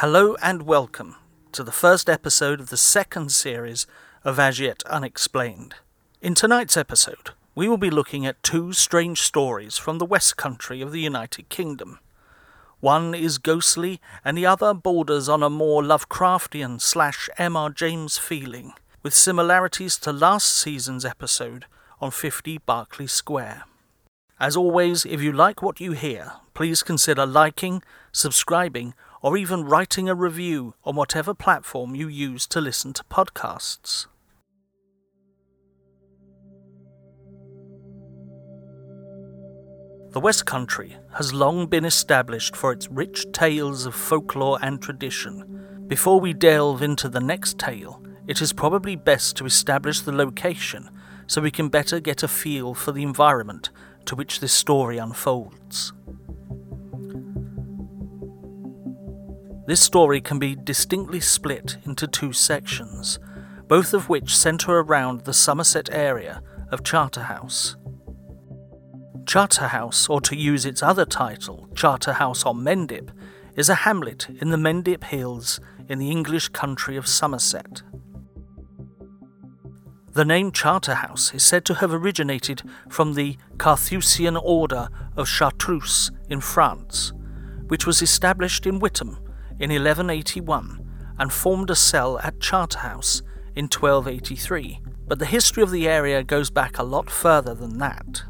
Hello and welcome to the first episode of the second series of As Yet Unexplained. In tonight's episode, we will be looking at two strange stories from the West Country of the United Kingdom. One is ghostly, and the other borders on a more Lovecraftian slash M.R. James feeling, with similarities to last season's episode on 50 Berkeley Square. As always, if you like what you hear, please consider liking, subscribing, or even writing a review on whatever platform you use to listen to podcasts. The West Country has long been established for its rich tales of folklore and tradition. Before we delve into the next tale, it is probably best to establish the location so we can better get a feel for the environment to which this story unfolds. This story can be distinctly split into two sections, both of which centre around the Somerset area of Charterhouse. Charterhouse, or to use its other title, Charterhouse on Mendip, is a hamlet in the Mendip Hills in the English country of Somerset. The name Charterhouse is said to have originated from the Carthusian order of Chartreuse in France, which was established in Witham in 1181 and formed a cell at Charterhouse in 1283, but the history of the area goes back a lot further than that.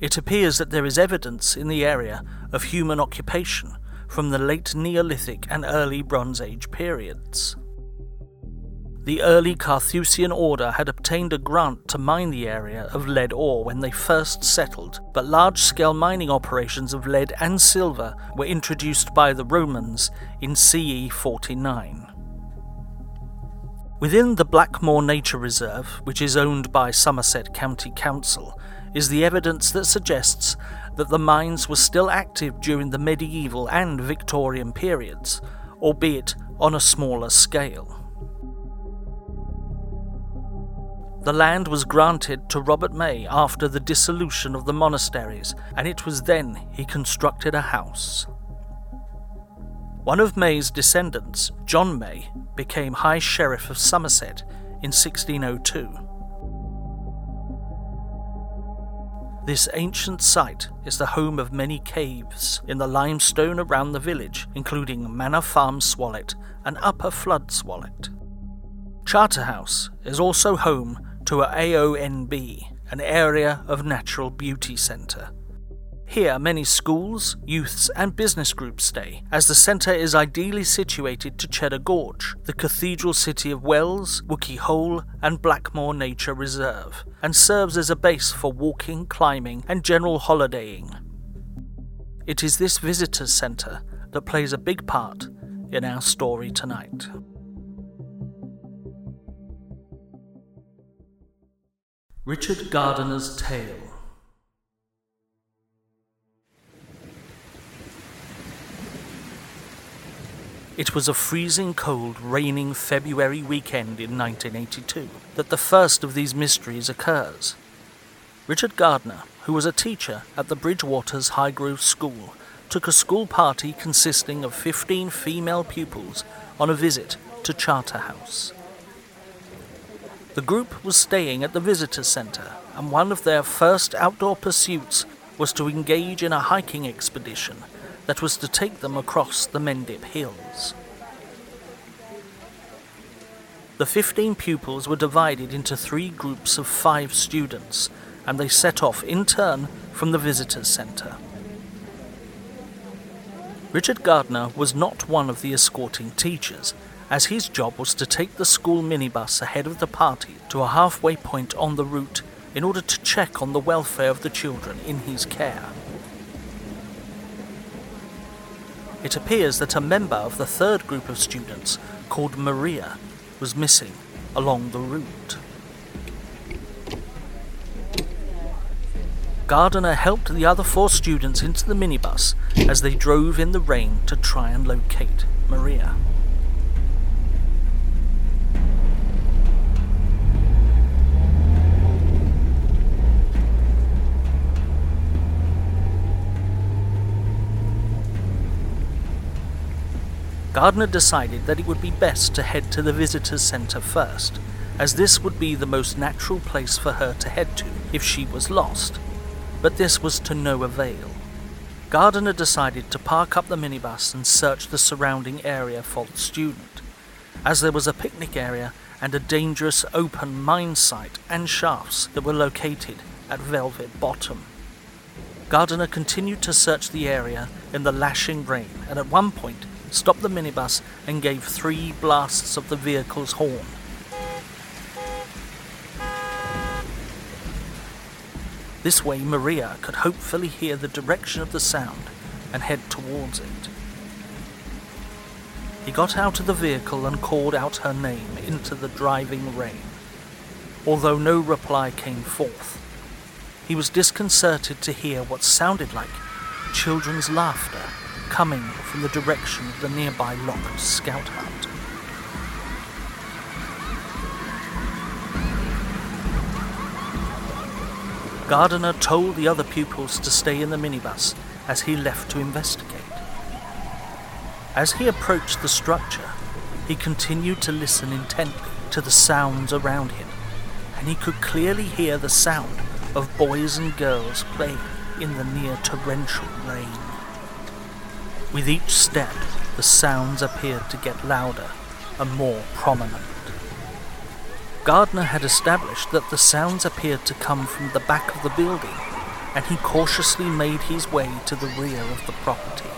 It appears that there is evidence in the area of human occupation from the late Neolithic and early Bronze Age periods. The early Carthusian order had obtained a grant to mine the area of lead ore when they first settled, but large scale mining operations of lead and silver were introduced by the Romans in CE 49. Within the Blackmoor Nature Reserve, which is owned by Somerset County Council, is the evidence that suggests that the mines were still active during the medieval and Victorian periods, albeit on a smaller scale. The land was granted to Robert May after the dissolution of the monasteries, and it was then he constructed a house. One of May's descendants, John May, became High Sheriff of Somerset in 1602. This ancient site is the home of many caves in the limestone around the village, including Manor Farm Swallet and Upper Flood Swallet. Charterhouse is also home to a AONB, an area of natural beauty centre. Here, many schools, youths, and business groups stay, as the centre is ideally situated to Cheddar Gorge, the cathedral city of Wells, Wookey Hole, and Blackmoor Nature Reserve, and serves as a base for walking, climbing, and general holidaying. It is this visitors centre that plays a big part in our story tonight. Richard Gardiner's Tale It was a freezing cold, raining February weekend in 1982 that the first of these mysteries occurs. Richard Gardner, who was a teacher at the Bridgwater's Haygrove School, took a school party consisting of 15 female pupils on a visit to Charterhouse. The group was staying at the visitor centre, and one of their first outdoor pursuits was to engage in a hiking expedition that was to take them across the Mendip Hills. The 15 pupils were divided into three groups of five students, and they set off in turn from the visitors' centre. Richard Gardner was not one of the escorting teachers, as his job was to take the school minibus ahead of the party to a halfway point on the route in order to check on the welfare of the children in his care. it appears that a member of the third group of students, called Maria, was missing along the route. Gardiner helped the other four students into the minibus as they drove in the rain to try and locate Maria. Gardner decided that it would be best to head to the visitors center first, as this would be the most natural place for her to head to if she was lost. But this was to no avail. Gardner decided to park up the minibus and search the surrounding area for the student, as there was a picnic area and a dangerous open mine site and shafts that were located at Velvet Bottom. Gardner continued to search the area in the lashing rain and at one point stopped the minibus and gave three blasts of the vehicle's horn. This way, Maria could hopefully hear the direction of the sound and head towards it. He got out of the vehicle and called out her name into the driving rain. Although no reply came forth, he was disconcerted to hear what sounded like children's laughter coming from the direction of the nearby locked scout hut. Gardner told the other pupils to stay in the minibus as he left to investigate. As he approached the structure, he continued to listen intently to the sounds around him, and he could clearly hear the sound of boys and girls playing in the near torrential rain. With each step, the sounds appeared to get louder and more prominent. Gardner had established that the sounds appeared to come from the back of the building, and he cautiously made his way to the rear of the property.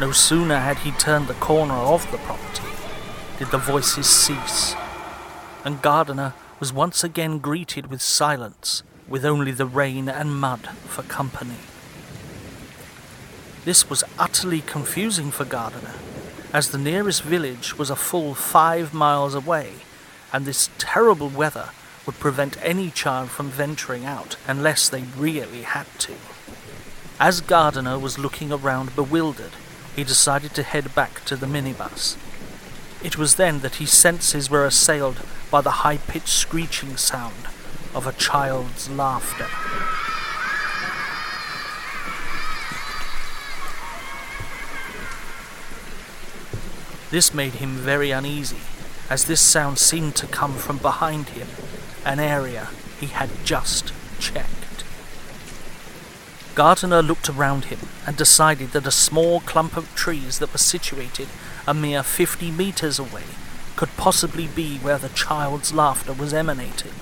No sooner had he turned the corner of the property did the voices cease, and Gardner was once again greeted with silence, with only the rain and mud for company. This was utterly confusing for Gardner, as the nearest village was a full five miles away and this terrible weather would prevent any child from venturing out unless they really had to. As Gardner was looking around bewildered, he decided to head back to the minibus. It was then that his senses were assailed by the high pitched screeching sound of a child's laughter. This made him very uneasy as this sound seemed to come from behind him, an area he had just checked. Gardner looked around him and decided that a small clump of trees that was situated a mere fifty meters away could possibly be where the child's laughter was emanating.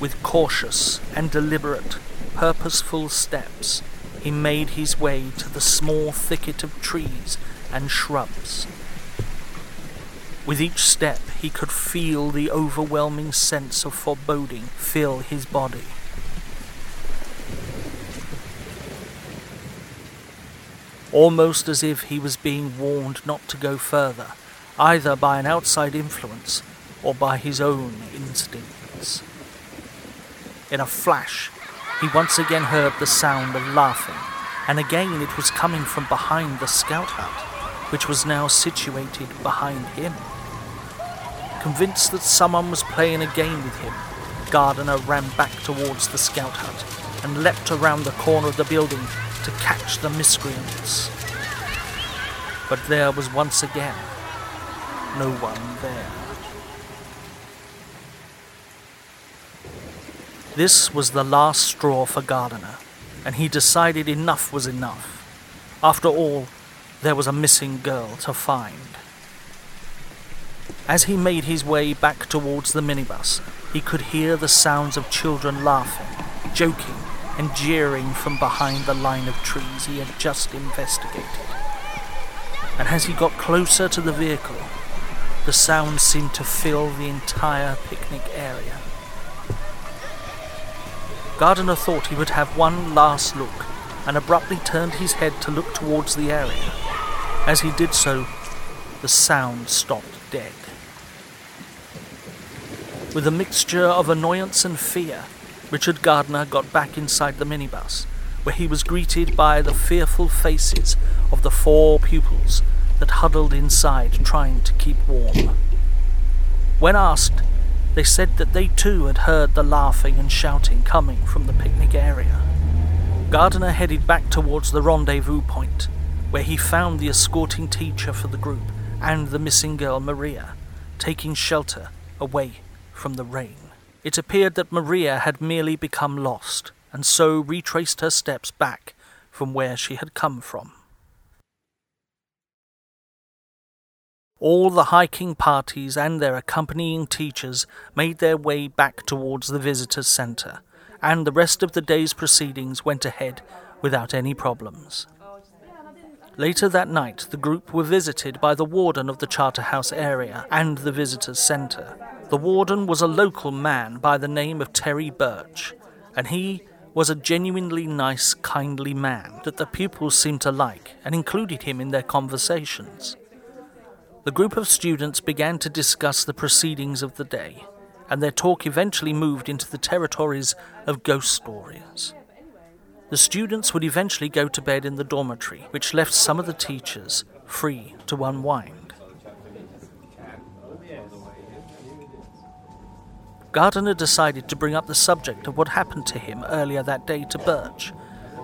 With cautious and deliberate, purposeful steps, he made his way to the small thicket of trees and shrubs with each step, he could feel the overwhelming sense of foreboding fill his body. Almost as if he was being warned not to go further, either by an outside influence or by his own instincts. In a flash, he once again heard the sound of laughing, and again it was coming from behind the scout hut, which was now situated behind him. Convinced that someone was playing a game with him, Gardner ran back towards the scout hut and leapt around the corner of the building to catch the miscreants. But there was once again no one there. This was the last straw for Gardner, and he decided enough was enough. After all, there was a missing girl to find. As he made his way back towards the minibus, he could hear the sounds of children laughing, joking, and jeering from behind the line of trees he had just investigated. And as he got closer to the vehicle, the sounds seemed to fill the entire picnic area. Gardner thought he would have one last look and abruptly turned his head to look towards the area. As he did so, the sound stopped dead. With a mixture of annoyance and fear, Richard Gardner got back inside the minibus, where he was greeted by the fearful faces of the four pupils that huddled inside trying to keep warm. When asked, they said that they too had heard the laughing and shouting coming from the picnic area. Gardner headed back towards the rendezvous point, where he found the escorting teacher for the group and the missing girl Maria, taking shelter away from the rain. It appeared that Maria had merely become lost, and so retraced her steps back from where she had come from. All the hiking parties and their accompanying teachers made their way back towards the visitors' centre, and the rest of the day's proceedings went ahead without any problems. Later that night, the group were visited by the warden of the Charterhouse area and the visitors' centre. The warden was a local man by the name of Terry Birch, and he was a genuinely nice, kindly man that the pupils seemed to like and included him in their conversations. The group of students began to discuss the proceedings of the day, and their talk eventually moved into the territories of ghost stories. The students would eventually go to bed in the dormitory, which left some of the teachers free to unwind. Gardner decided to bring up the subject of what happened to him earlier that day to Birch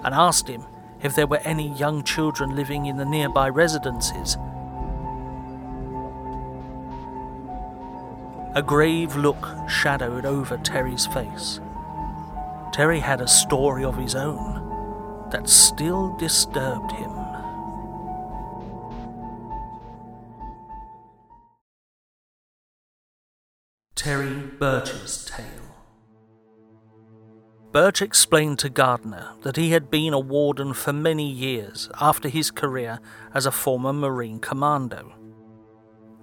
and asked him if there were any young children living in the nearby residences. A grave look shadowed over Terry's face. Terry had a story of his own that still disturbed him. Terry Birch's Tale Birch explained to Gardner that he had been a warden for many years after his career as a former Marine commando.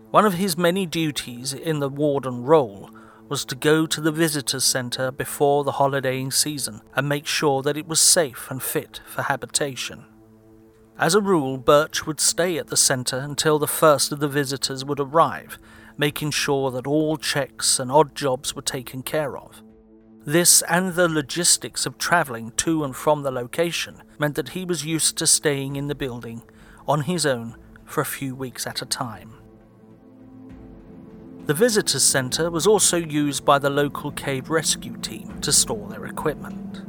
One of his many duties in the warden role was to go to the visitors centre before the holidaying season and make sure that it was safe and fit for habitation. As a rule, Birch would stay at the centre until the first of the visitors would arrive, making sure that all checks and odd jobs were taken care of. This and the logistics of travelling to and from the location meant that he was used to staying in the building on his own for a few weeks at a time. The visitors centre was also used by the local cave rescue team to store their equipment.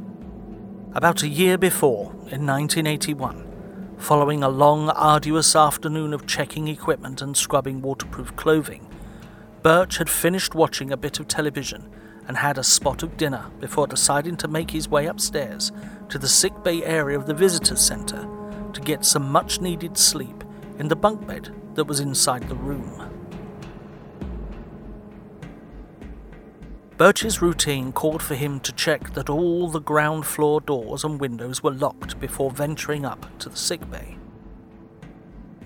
About a year before, in 1981, following a long, arduous afternoon of checking equipment and scrubbing waterproof clothing, Birch had finished watching a bit of television and had a spot of dinner before deciding to make his way upstairs to the sick bay area of the visitors centre to get some much needed sleep in the bunk bed that was inside the room. Birch's routine called for him to check that all the ground floor doors and windows were locked before venturing up to the sickbay.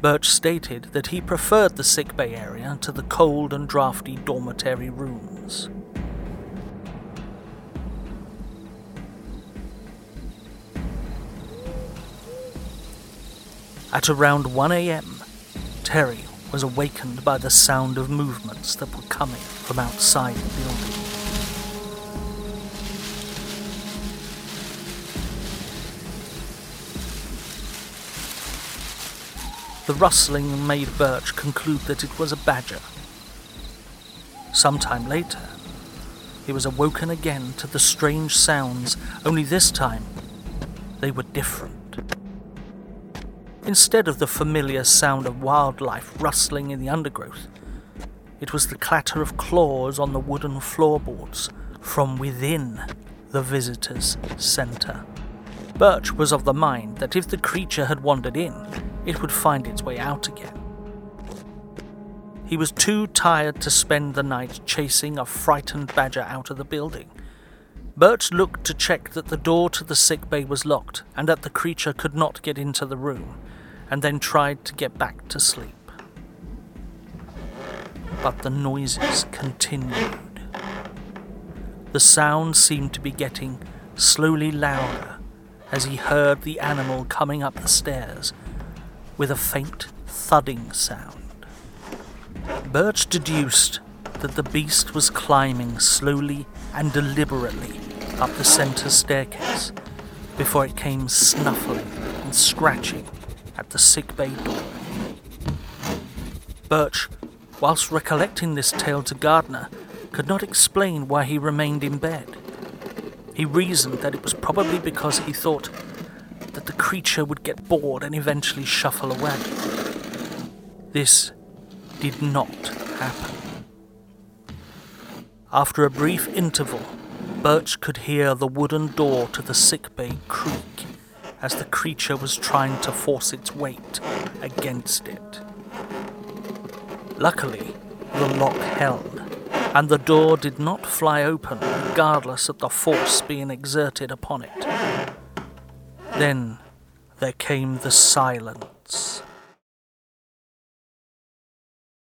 Birch stated that he preferred the sickbay area to the cold and drafty dormitory rooms. At around 1 a.m., Terry was awakened by the sound of movements that were coming from outside the building. The rustling made Birch conclude that it was a badger. Some time later, he was awoken again to the strange sounds, only this time they were different. Instead of the familiar sound of wildlife rustling in the undergrowth, it was the clatter of claws on the wooden floorboards from within the visitor's centre. Birch was of the mind that if the creature had wandered in, it would find its way out again. He was too tired to spend the night chasing a frightened badger out of the building. Bert looked to check that the door to the sick bay was locked and that the creature could not get into the room, and then tried to get back to sleep. But the noises continued. The sound seemed to be getting slowly louder as he heard the animal coming up the stairs with a faint thudding sound. Birch deduced that the beast was climbing slowly and deliberately up the centre staircase before it came snuffling and scratching at the sick bay door. Birch, whilst recollecting this tale to Gardner, could not explain why he remained in bed. He reasoned that it was probably because he thought creature would get bored and eventually shuffle away. This did not happen. After a brief interval, Birch could hear the wooden door to the sick bay creak as the creature was trying to force its weight against it. Luckily, the lock held, and the door did not fly open regardless of the force being exerted upon it. Then there came the silence.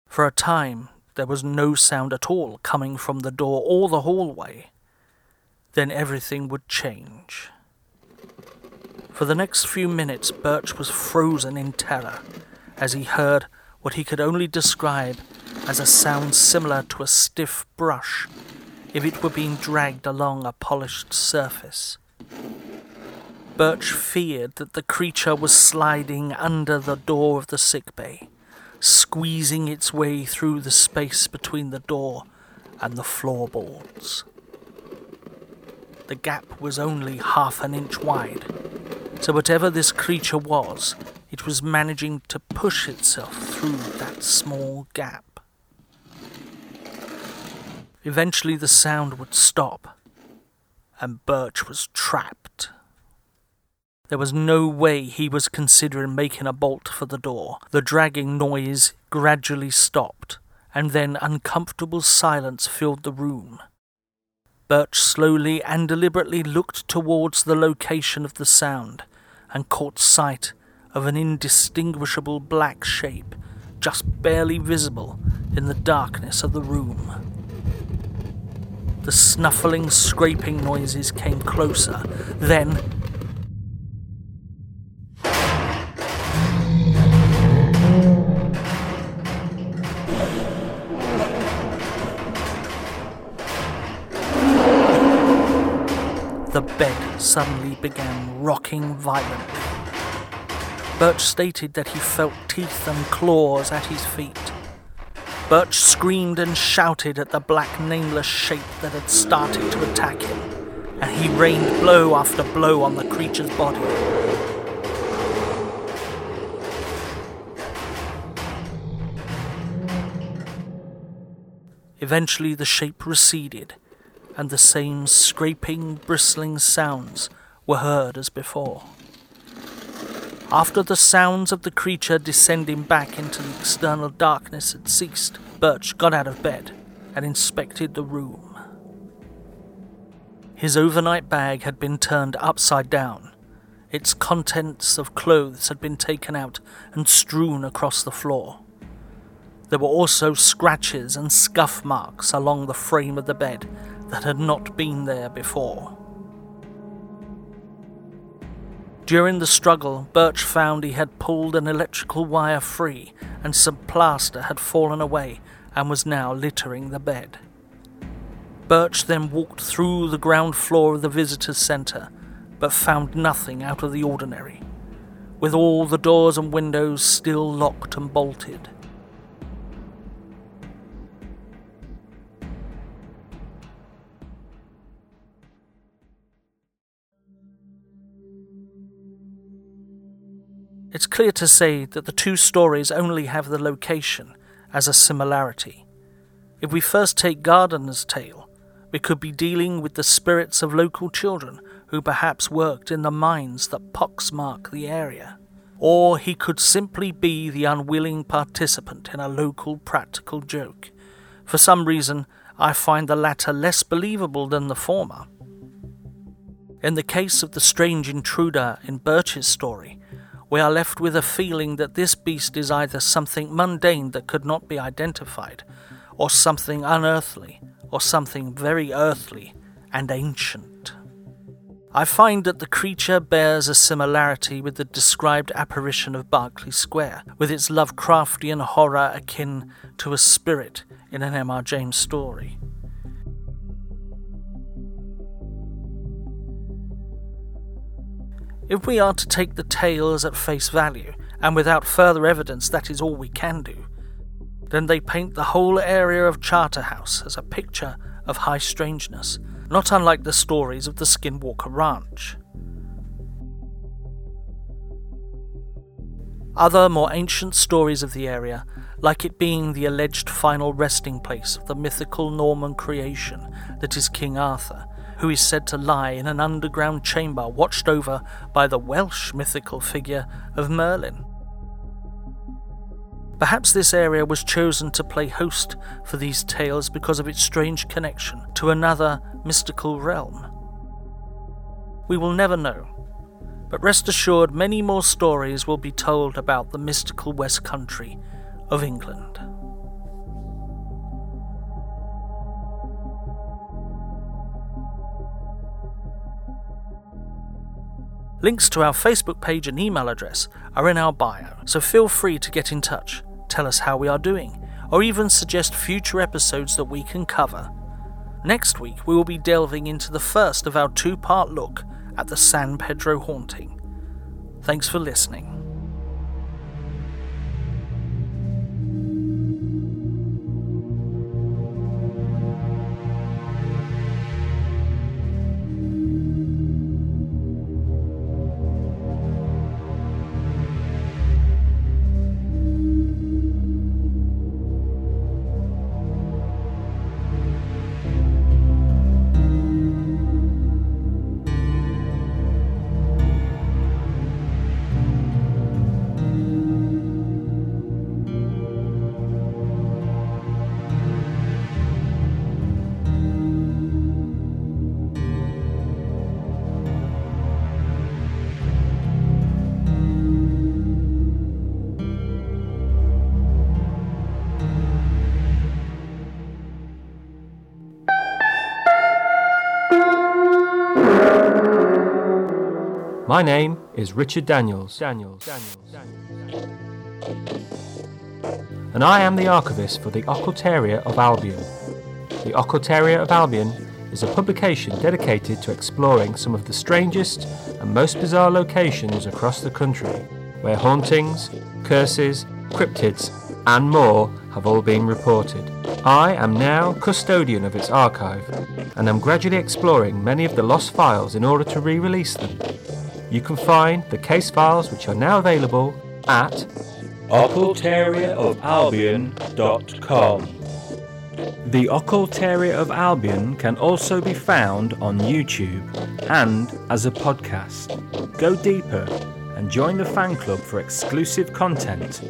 For a time, there was no sound at all coming from the door or the hallway. Then everything would change. For the next few minutes, Birch was frozen in terror as he heard what he could only describe as a sound similar to a stiff brush if it were being dragged along a polished surface. Birch feared that the creature was sliding under the door of the sick bay, squeezing its way through the space between the door and the floorboards. The gap was only half an inch wide, so whatever this creature was, it was managing to push itself through that small gap. Eventually, the sound would stop, and Birch was trapped. There was no way he was considering making a bolt for the door. The dragging noise gradually stopped, and then uncomfortable silence filled the room. Birch slowly and deliberately looked towards the location of the sound and caught sight of an indistinguishable black shape just barely visible in the darkness of the room. The snuffling, scraping noises came closer. Then. Bed suddenly began rocking violently. Birch stated that he felt teeth and claws at his feet. Birch screamed and shouted at the black, nameless shape that had started to attack him, and he rained blow after blow on the creature's body. Eventually, the shape receded, and the same scraping, bristling sounds were heard as before. After the sounds of the creature descending back into the external darkness had ceased, Birch got out of bed and inspected the room. His overnight bag had been turned upside down. Its contents of clothes had been taken out and strewn across the floor. There were also scratches and scuff marks along the frame of the bed that had not been there before. During the struggle, Birch found he had pulled an electrical wire free, and some plaster had fallen away and was now littering the bed. Birch then walked through the ground floor of the visitors' centre, but found nothing out of the ordinary, with all the doors and windows still locked and bolted. It's clear to say that the two stories only have the location as a similarity. If we first take Gardiner's tale, we could be dealing with the spirits of local children who perhaps worked in the mines that poxmark the area. Or he could simply be the unwilling participant in a local practical joke. For some reason, I find the latter less believable than the former. In the case of the strange intruder in Birch's story, we are left with a feeling that this beast is either something mundane that could not be identified, or something unearthly, or something very earthly and ancient. I find that the creature bears a similarity with the described apparition of Berkeley Square, with its Lovecraftian horror akin to a spirit in an M.R. James story. If we are to take the tales at face value, and without further evidence that is all we can do, then they paint the whole area of Charterhouse as a picture of high strangeness, not unlike the stories of the Skinwalker Ranch. Other more ancient stories of the area, like it being the alleged final resting place of the mythical Norman creation that is King Arthur, who is said to lie in an underground chamber watched over by the Welsh mythical figure of Merlin. Perhaps this area was chosen to play host for these tales because of its strange connection to another mystical realm. We will never know, but rest assured many more stories will be told about the mystical West Country of England. Links to our Facebook page and email address are in our bio, so feel free to get in touch tell us how we are doing, or even suggest future episodes that we can cover. Next week, we will be delving into the first of our two part look at the San Pedro haunting. Thanks for listening. My name is Richard Daniels. Daniels. Daniels. And I am the archivist for the Occultaria of Albion. The Occultaria of Albion is a publication dedicated to exploring some of the strangest and most bizarre locations across the country, where hauntings, curses, cryptids, and more have all been reported. I am now custodian of its archive and am gradually exploring many of the lost files in order to re release them. You can find the case files which are now available at occultariaofalbion.com. The Occultaria of Albion can also be found on YouTube and as a podcast. Go deeper and join the fan club for exclusive content.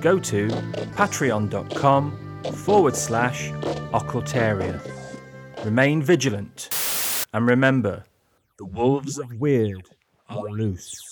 Go to patreon.com forward slash occultaria. Remain vigilant and remember the wolves of weird loose.